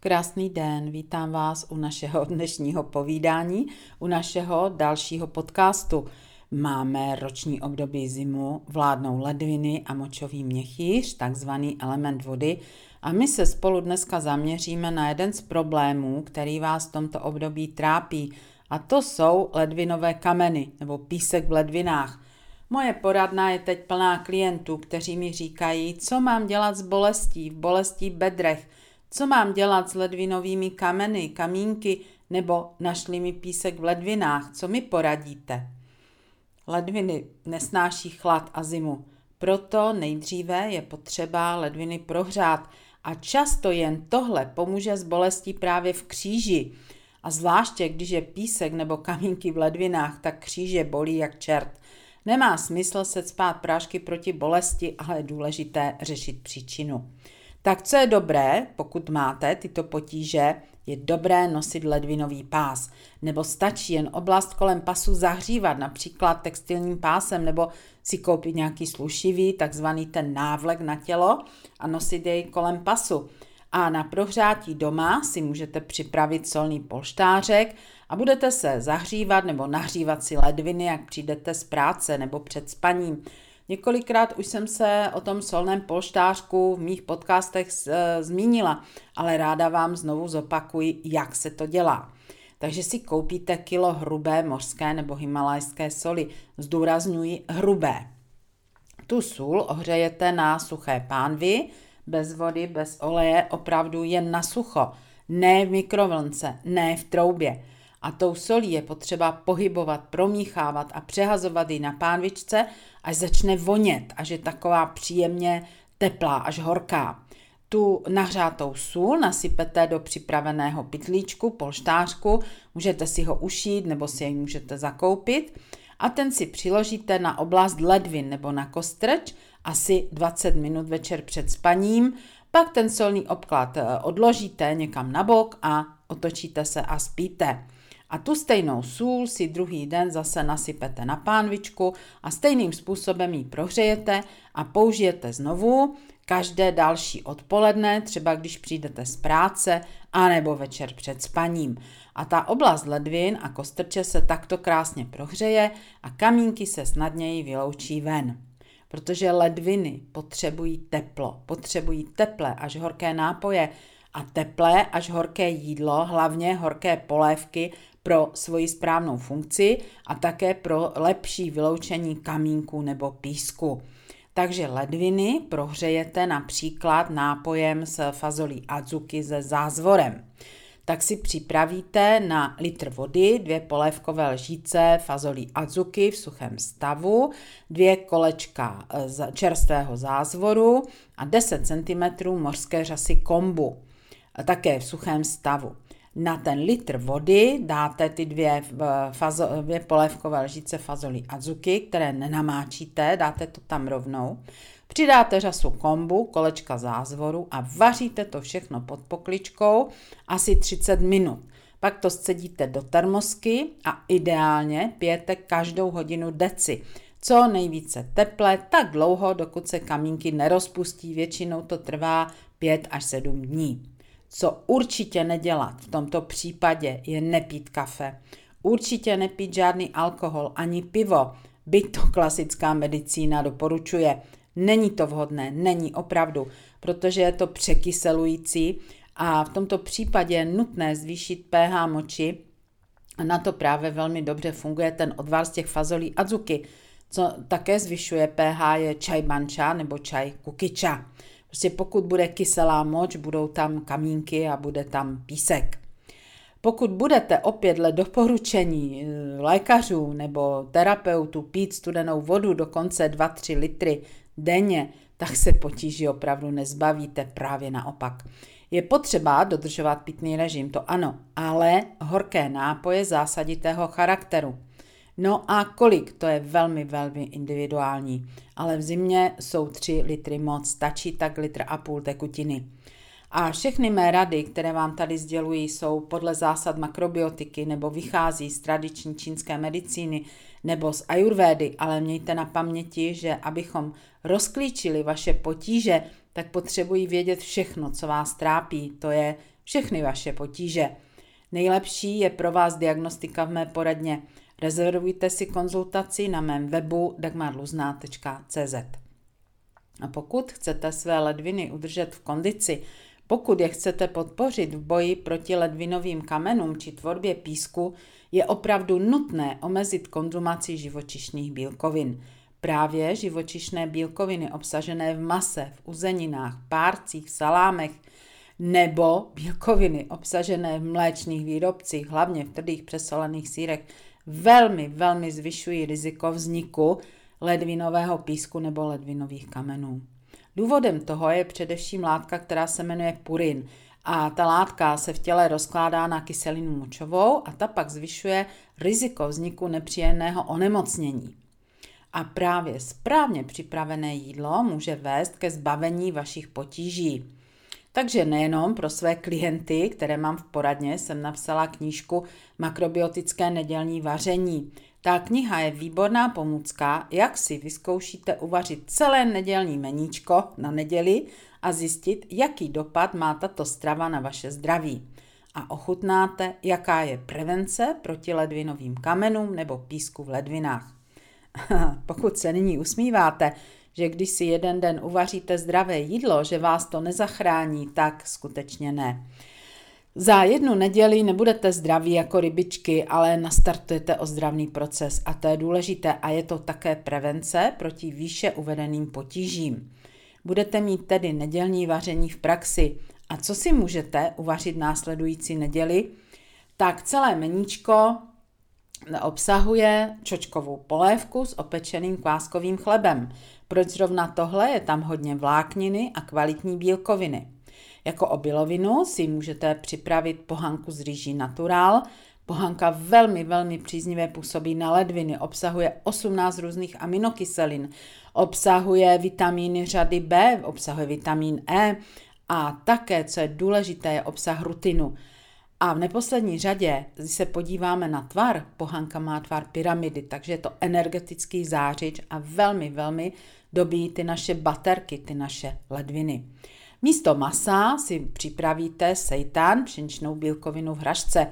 Krásný den, vítám vás u našeho dnešního povídání, u našeho dalšího podcastu. Máme roční období zimu, vládnou ledviny a močový měchýř, takzvaný element vody, a my se spolu dneska zaměříme na jeden z problémů, který vás v tomto období trápí, a to jsou ledvinové kameny nebo písek v ledvinách. Moje poradna je teď plná klientů, kteří mi říkají, co mám dělat s bolestí, v bolestí bedrech, co mám dělat s ledvinovými kameny, kamínky nebo našli mi písek v ledvinách, co mi poradíte? Ledviny nesnáší chlad a zimu, proto nejdříve je potřeba ledviny prohřát a často jen tohle pomůže s bolestí právě v kříži. A zvláště, když je písek nebo kamínky v ledvinách, tak kříže bolí jak čert. Nemá smysl se spát prášky proti bolesti, ale je důležité řešit příčinu. Tak co je dobré, pokud máte tyto potíže, je dobré nosit ledvinový pás, nebo stačí jen oblast kolem pasu zahřívat, například textilním pásem, nebo si koupit nějaký slušivý, takzvaný ten návlek na tělo a nosit jej kolem pasu. A na prohřátí doma si můžete připravit solný polštářek a budete se zahřívat nebo nahřívat si ledviny, jak přijdete z práce nebo před spaním. Několikrát už jsem se o tom solném polštářku v mých podcastech e, zmínila, ale ráda vám znovu zopakuji, jak se to dělá. Takže si koupíte kilo hrubé mořské nebo himalajské soli. Zdůrazňuji hrubé. Tu sůl ohřejete na suché pánvy, bez vody, bez oleje, opravdu jen na sucho. Ne v mikrovlnce, ne v troubě a tou solí je potřeba pohybovat, promíchávat a přehazovat ji na pánvičce, až začne vonět, až je taková příjemně teplá, až horká. Tu nahřátou sůl nasypete do připraveného pytlíčku, polštářku, můžete si ho ušít nebo si jej můžete zakoupit a ten si přiložíte na oblast ledvin nebo na kostrč asi 20 minut večer před spaním, pak ten solný obklad eh, odložíte někam na bok a otočíte se a spíte. A tu stejnou sůl si druhý den zase nasypete na pánvičku a stejným způsobem ji prohřejete a použijete znovu každé další odpoledne, třeba když přijdete z práce, anebo večer před spaním. A ta oblast ledvin a kostrče se takto krásně prohřeje a kamínky se snadněji vyloučí ven. Protože ledviny potřebují teplo, potřebují teplé až horké nápoje a teplé až horké jídlo, hlavně horké polévky, pro svoji správnou funkci a také pro lepší vyloučení kamínku nebo písku. Takže ledviny prohřejete například nápojem s fazolí adzuki se zázvorem. Tak si připravíte na litr vody dvě polévkové lžíce fazolí adzuki v suchém stavu, dvě kolečka e, čerstvého zázvoru a 10 cm mořské řasy kombu, také v suchém stavu. Na ten litr vody dáte ty dvě, fazo, dvě polévkové lžice fazolí azuki, které nenamáčíte, dáte to tam rovnou. Přidáte řasu kombu, kolečka zázvoru a vaříte to všechno pod pokličkou asi 30 minut. Pak to scedíte do termosky a ideálně pijete každou hodinu deci. Co nejvíce teple, tak dlouho, dokud se kamínky nerozpustí, většinou to trvá 5 až 7 dní. Co určitě nedělat v tomto případě je nepít kafe. Určitě nepít žádný alkohol ani pivo, byť to klasická medicína doporučuje. Není to vhodné, není opravdu, protože je to překyselující a v tomto případě je nutné zvýšit pH moči a na to právě velmi dobře funguje ten odvar z těch fazolí azuki. Co také zvyšuje pH je čaj banča nebo čaj kukiča. Prostě pokud bude kyselá moč, budou tam kamínky a bude tam písek. Pokud budete opět dle doporučení eh, lékařů nebo terapeutů pít studenou vodu dokonce 2-3 litry denně, tak se potíží opravdu nezbavíte, právě naopak. Je potřeba dodržovat pitný režim, to ano, ale horké nápoje zásaditého charakteru. No a kolik? To je velmi, velmi individuální. Ale v zimě jsou 3 litry moc, stačí tak litr a půl tekutiny. A všechny mé rady, které vám tady sdělují, jsou podle zásad makrobiotiky nebo vychází z tradiční čínské medicíny nebo z ajurvédy, ale mějte na paměti, že abychom rozklíčili vaše potíže, tak potřebují vědět všechno, co vás trápí, to je všechny vaše potíže. Nejlepší je pro vás diagnostika v mé poradně. Rezervujte si konzultaci na mém webu dagmarluzná.cz. A pokud chcete své ledviny udržet v kondici, pokud je chcete podpořit v boji proti ledvinovým kamenům či tvorbě písku, je opravdu nutné omezit konzumaci živočišných bílkovin. Právě živočišné bílkoviny obsažené v mase, v uzeninách, párcích, salámech nebo bílkoviny obsažené v mléčných výrobcích, hlavně v tvrdých přesolených sírech, velmi, velmi zvyšují riziko vzniku ledvinového písku nebo ledvinových kamenů. Důvodem toho je především látka, která se jmenuje purin. A ta látka se v těle rozkládá na kyselinu močovou a ta pak zvyšuje riziko vzniku nepříjemného onemocnění. A právě správně připravené jídlo může vést ke zbavení vašich potíží. Takže nejenom pro své klienty, které mám v poradně, jsem napsala knížku Makrobiotické nedělní vaření. Ta kniha je výborná pomůcka, jak si vyzkoušíte uvařit celé nedělní meníčko na neděli a zjistit, jaký dopad má tato strava na vaše zdraví. A ochutnáte, jaká je prevence proti ledvinovým kamenům nebo písku v ledvinách. Pokud se nyní usmíváte, že když si jeden den uvaříte zdravé jídlo, že vás to nezachrání, tak skutečně ne. Za jednu neděli nebudete zdraví jako rybičky, ale nastartujete ozdravný proces a to je důležité a je to také prevence proti výše uvedeným potížím. Budete mít tedy nedělní vaření v praxi. A co si můžete uvařit následující neděli? Tak celé meníčko obsahuje čočkovou polévku s opečeným kváskovým chlebem. Proč zrovna tohle? Je tam hodně vlákniny a kvalitní bílkoviny. Jako obilovinu si můžete připravit pohanku z rýží natural. Pohanka velmi, velmi příznivě působí na ledviny, obsahuje 18 různých aminokyselin, obsahuje vitamíny řady B, obsahuje vitamin E a také, co je důležité, je obsah rutinu. A v neposlední řadě, když se podíváme na tvar, pohanka má tvar pyramidy, takže je to energetický zářič a velmi, velmi dobí ty naše baterky, ty naše ledviny. Místo masa si připravíte seitan, pšeničnou bílkovinu v hrašce.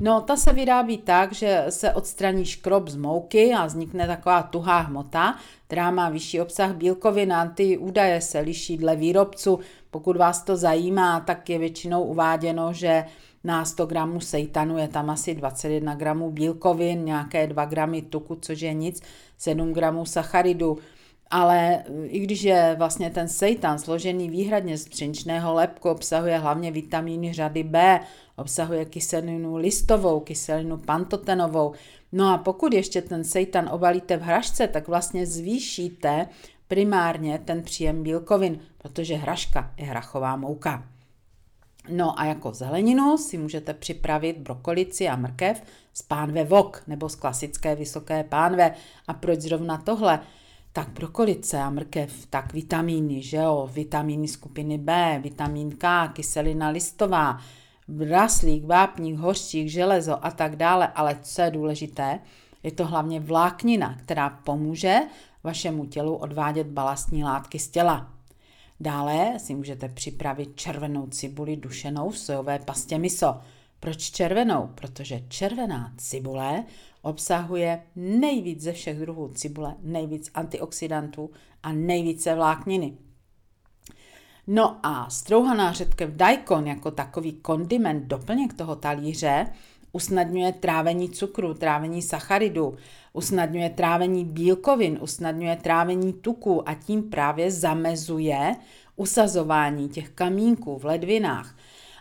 No, ta se vyrábí tak, že se odstraní škrob z mouky a vznikne taková tuhá hmota, která má vyšší obsah bílkovin a ty údaje se liší dle výrobců. Pokud vás to zajímá, tak je většinou uváděno, že na 100 gramů sejtanu je tam asi 21 gramů bílkovin, nějaké 2 gramy tuku, což je nic, 7 gramů sacharidu. Ale i když je vlastně ten seitan složený výhradně z pšeničného lepku, obsahuje hlavně vitamíny řady B, obsahuje kyselinu listovou, kyselinu pantotenovou. No a pokud ještě ten seitan obalíte v hrašce, tak vlastně zvýšíte primárně ten příjem bílkovin, protože hraška je hrachová mouka. No a jako zeleninu si můžete připravit brokolici a mrkev z pánve vok nebo z klasické vysoké pánve. A proč zrovna tohle? tak brokolice a mrkev, tak vitamíny, že jo, vitamíny skupiny B, vitamin K, kyselina listová, raslík, vápník, hořčík, železo a tak dále, ale co je důležité, je to hlavně vláknina, která pomůže vašemu tělu odvádět balastní látky z těla. Dále si můžete připravit červenou cibuli dušenou v sojové pastě miso. Proč červenou? Protože červená cibule obsahuje nejvíc ze všech druhů cibule, nejvíc antioxidantů a nejvíce vlákniny. No a strouhaná řetkev daikon jako takový kondiment, doplněk toho talíře, usnadňuje trávení cukru, trávení sacharidů, usnadňuje trávení bílkovin, usnadňuje trávení tuku a tím právě zamezuje usazování těch kamínků v ledvinách.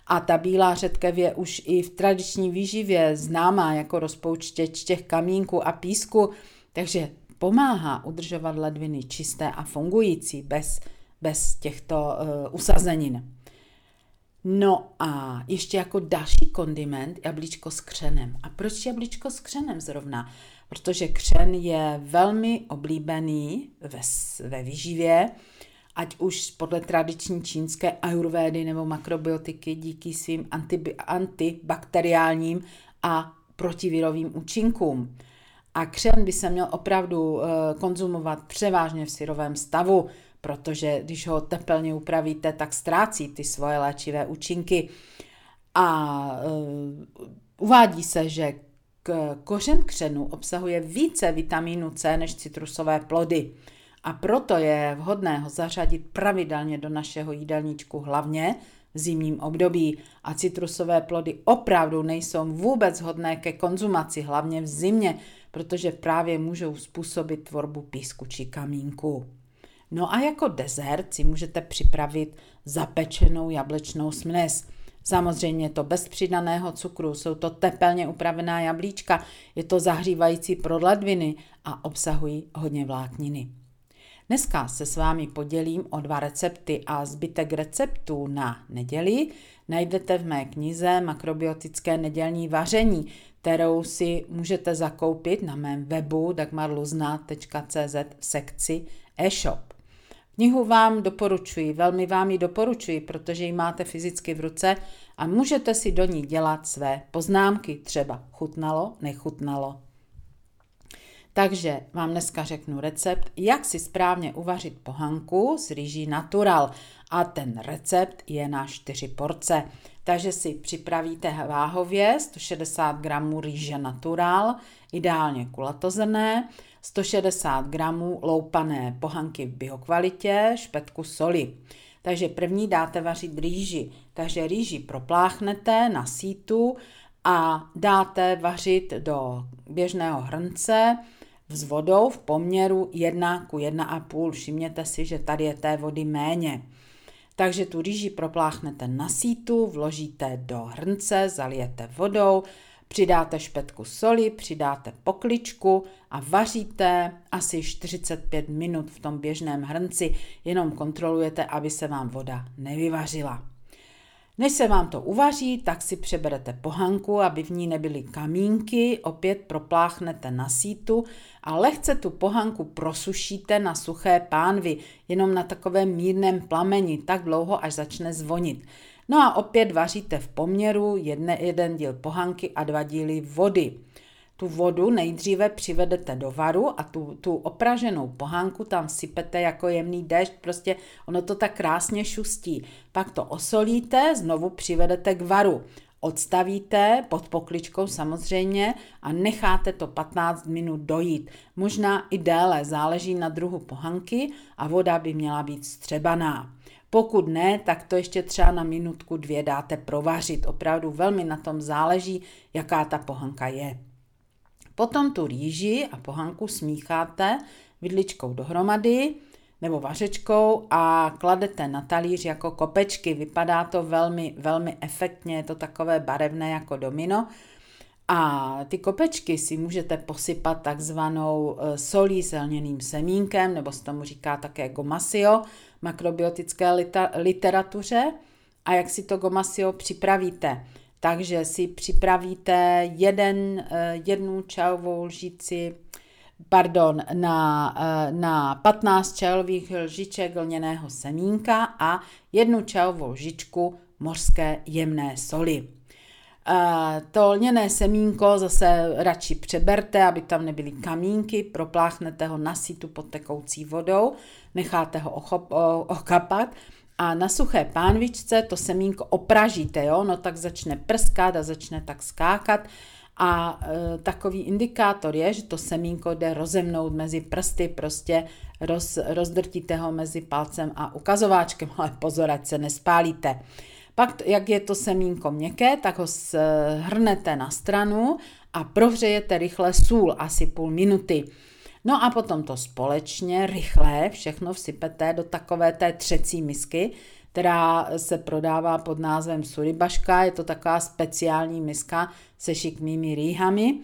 A ta bílá řetkev je už i v tradiční výživě známá jako rozpouštěč těch kamínků a písku, takže pomáhá udržovat ledviny čisté a fungující bez, bez těchto uh, usazenin. No a ještě jako další kondiment jablíčko s křenem. A proč jablíčko s křenem zrovna? Protože křen je velmi oblíbený ve, ve výživě, ať už podle tradiční čínské ajurvédy nebo makrobiotiky díky svým antibi- antibakteriálním a protivirovým účinkům. A křen by se měl opravdu eh, konzumovat převážně v syrovém stavu, protože když ho tepelně upravíte, tak ztrácí ty svoje léčivé účinky. A uh, uvádí se, že k kořen křenu obsahuje více vitamínu C než citrusové plody. A proto je vhodné ho zařadit pravidelně do našeho jídelníčku, hlavně v zimním období. A citrusové plody opravdu nejsou vůbec hodné ke konzumaci, hlavně v zimě, protože právě můžou způsobit tvorbu písku či kamínku. No a jako dezert si můžete připravit zapečenou jablečnou směs. Samozřejmě to bez přidaného cukru, jsou to tepelně upravená jablíčka, je to zahřívající pro ledviny a obsahují hodně vlákniny. Dneska se s vámi podělím o dva recepty a zbytek receptů na neděli najdete v mé knize Makrobiotické nedělní vaření, kterou si můžete zakoupit na mém webu dagmarluzna.cz v sekci e-shop. Knihu vám doporučuji, velmi vám ji doporučuji, protože ji máte fyzicky v ruce a můžete si do ní dělat své poznámky, třeba chutnalo, nechutnalo. Takže vám dneska řeknu recept, jak si správně uvařit pohanku z rýží natural. A ten recept je na 4 porce. Takže si připravíte váhově 160 g rýže natural, ideálně kulatozrné, 160 gramů loupané pohanky v biokvalitě, špetku soli. Takže první dáte vařit rýži. Takže rýži propláchnete na sítu a dáte vařit do běžného hrnce s vodou v poměru 1 ku 1,5. Všimněte si, že tady je té vody méně. Takže tu rýži propláchnete na sítu, vložíte do hrnce, zalijete vodou, přidáte špetku soli, přidáte pokličku a vaříte asi 45 minut v tom běžném hrnci, jenom kontrolujete, aby se vám voda nevyvařila. Než se vám to uvaří, tak si přeberete pohanku, aby v ní nebyly kamínky, opět propláchnete na sítu a lehce tu pohanku prosušíte na suché pánvy, jenom na takovém mírném plameni, tak dlouho, až začne zvonit. No a opět vaříte v poměru jedne, jeden díl pohanky a dva díly vody. Tu vodu nejdříve přivedete do varu a tu, tu opraženou pohánku tam sypete jako jemný déšť, prostě ono to tak krásně šustí. Pak to osolíte, znovu přivedete k varu. Odstavíte pod pokličkou samozřejmě a necháte to 15 minut dojít. Možná i déle, záleží na druhu pohanky a voda by měla být střebaná. Pokud ne, tak to ještě třeba na minutku dvě dáte provařit. Opravdu velmi na tom záleží, jaká ta pohanka je. Potom tu rýži a pohanku smícháte vidličkou dohromady nebo vařečkou a kladete na talíř jako kopečky. Vypadá to velmi, velmi efektně, je to takové barevné jako domino. A ty kopečky si můžete posypat takzvanou eh, solí s lněným semínkem, nebo se tomu říká také gomasio, makrobiotické literatuře. A jak si to gomasio připravíte? Takže si připravíte jeden, eh, jednu čajovou lžici, pardon, na, eh, na 15 čajových lžiček lněného semínka a jednu čajovou lžičku mořské jemné soli. To lněné semínko zase radši přeberte, aby tam nebyly kamínky, propláchnete ho na sítu pod tekoucí vodou, necháte ho ochop, okapat a na suché pánvičce to semínko opražíte, jo? no tak začne prskat a začne tak skákat a e, takový indikátor je, že to semínko jde rozemnout mezi prsty, prostě roz, rozdrtíte ho mezi palcem a ukazováčkem, ale pozor, ať se nespálíte. Pak, jak je to semínko měkké, tak ho hrnete na stranu a prohřejete rychle sůl, asi půl minuty. No a potom to společně, rychle, všechno vsypete do takové té třecí misky, která se prodává pod názvem suribaška, je to taková speciální miska se šikmými rýhami.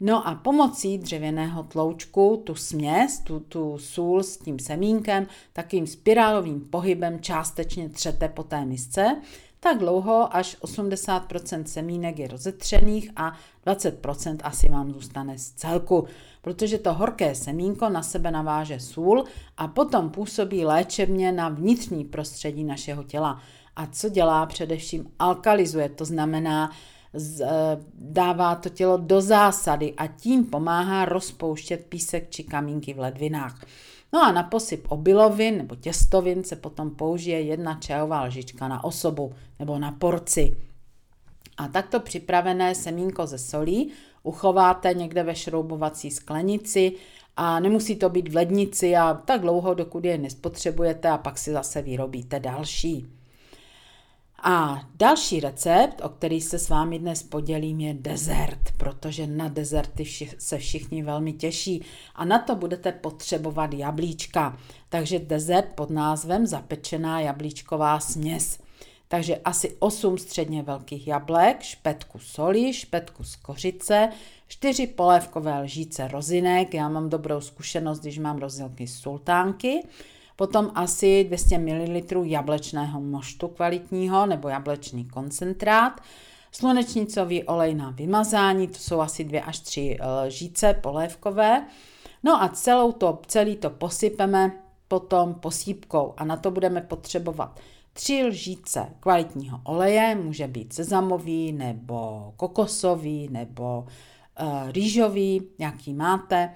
No a pomocí dřevěného tloučku tu směs, tu, tu sůl s tím semínkem, takým spirálovým pohybem částečně třete po té misce, tak dlouho, až 80% semínek je rozetřených a 20% asi vám zůstane z celku, protože to horké semínko na sebe naváže sůl a potom působí léčebně na vnitřní prostředí našeho těla. A co dělá? Především alkalizuje, to znamená, z, eh, dává to tělo do zásady a tím pomáhá rozpouštět písek či kamínky v ledvinách. No a na posyp obilovin nebo těstovin se potom použije jedna čajová lžička na osobu nebo na porci. A takto připravené semínko ze solí uchováte někde ve šroubovací sklenici a nemusí to být v lednici a tak dlouho, dokud je nespotřebujete a pak si zase vyrobíte další. A další recept, o který se s vámi dnes podělím, je dezert, protože na dezerty vši- se všichni velmi těší a na to budete potřebovat jablíčka. Takže dezert pod názvem zapečená jablíčková směs. Takže asi 8 středně velkých jablek, špetku soli, špetku z kořice, 4 polévkové lžíce rozinek, já mám dobrou zkušenost, když mám rozinky z sultánky, potom asi 200 ml jablečného moštu kvalitního nebo jablečný koncentrát, slunečnicový olej na vymazání, to jsou asi 2 až 3 lžíce polévkové, no a celou to, celý to posypeme potom posípkou a na to budeme potřebovat 3 lžíce kvalitního oleje, může být sezamový nebo kokosový nebo uh, rýžový, jaký máte,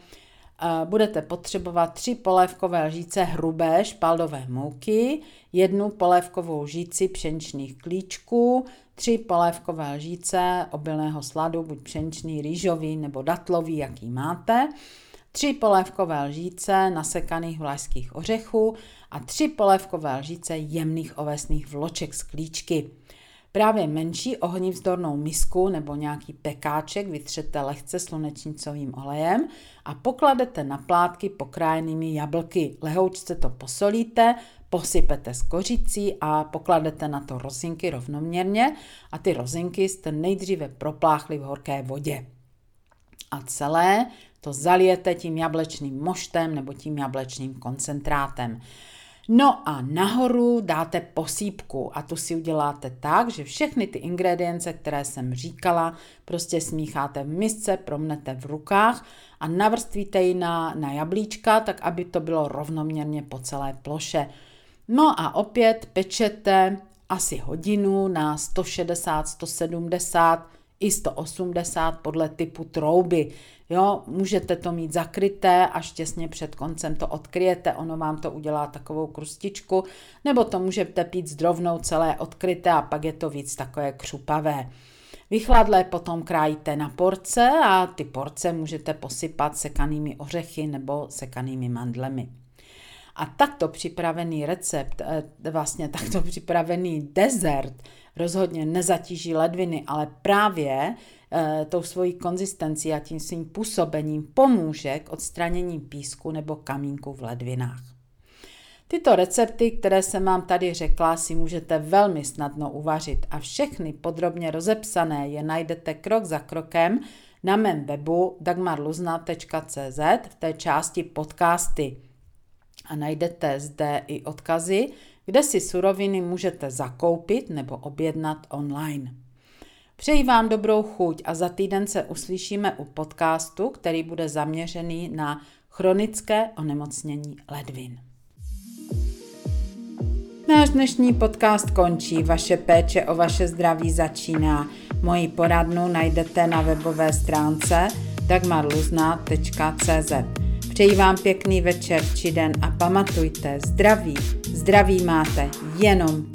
budete potřebovat tři polévkové lžíce hrubé špaldové mouky, jednu polévkovou lžíci pšeničných klíčků, tři polévkové lžíce obilného sladu, buď pšeničný, rýžový nebo datlový, jaký máte, tři polévkové lžíce nasekaných vlašských ořechů a tři polévkové lžíce jemných ovesných vloček z klíčky. Právě menší ohnivzdornou misku nebo nějaký pekáček vytřete lehce slunečnicovým olejem a pokladete na plátky pokrájenými jablky. Lehoučce to posolíte, posypete s kořicí a pokladete na to rozinky rovnoměrně a ty rozinky jste nejdříve propláchli v horké vodě. A celé to zalijete tím jablečným moštem nebo tím jablečným koncentrátem. No a nahoru dáte posípku a tu si uděláte tak, že všechny ty ingredience, které jsem říkala, prostě smícháte v misce, promnete v rukách a navrstvíte ji na, na jablíčka, tak aby to bylo rovnoměrně po celé ploše. No a opět pečete asi hodinu na 160, 170 i 180 podle typu trouby. Jo, můžete to mít zakryté, až těsně před koncem to odkryjete, ono vám to udělá takovou krustičku, nebo to můžete pít zdrovnou celé odkryté a pak je to víc takové křupavé. Vychladlé potom krájíte na porce a ty porce můžete posypat sekanými ořechy nebo sekanými mandlemi. A takto připravený recept, eh, vlastně takto připravený dezert rozhodně nezatíží ledviny, ale právě e, tou svojí konzistencí a tím svým působením pomůže k odstranění písku nebo kamínku v ledvinách. Tyto recepty, které jsem vám tady řekla, si můžete velmi snadno uvařit a všechny podrobně rozepsané je najdete krok za krokem na mém webu dagmarluzna.cz v té části podcasty. A najdete zde i odkazy, kde si suroviny můžete zakoupit nebo objednat online. Přeji vám dobrou chuť a za týden se uslyšíme u podcastu, který bude zaměřený na chronické onemocnění ledvin. Náš dnešní podcast končí, vaše péče o vaše zdraví začíná. Moji poradnu najdete na webové stránce dagmarluzna.cz. Přeji vám pěkný večer či den a pamatujte, zdraví, zdraví máte jenom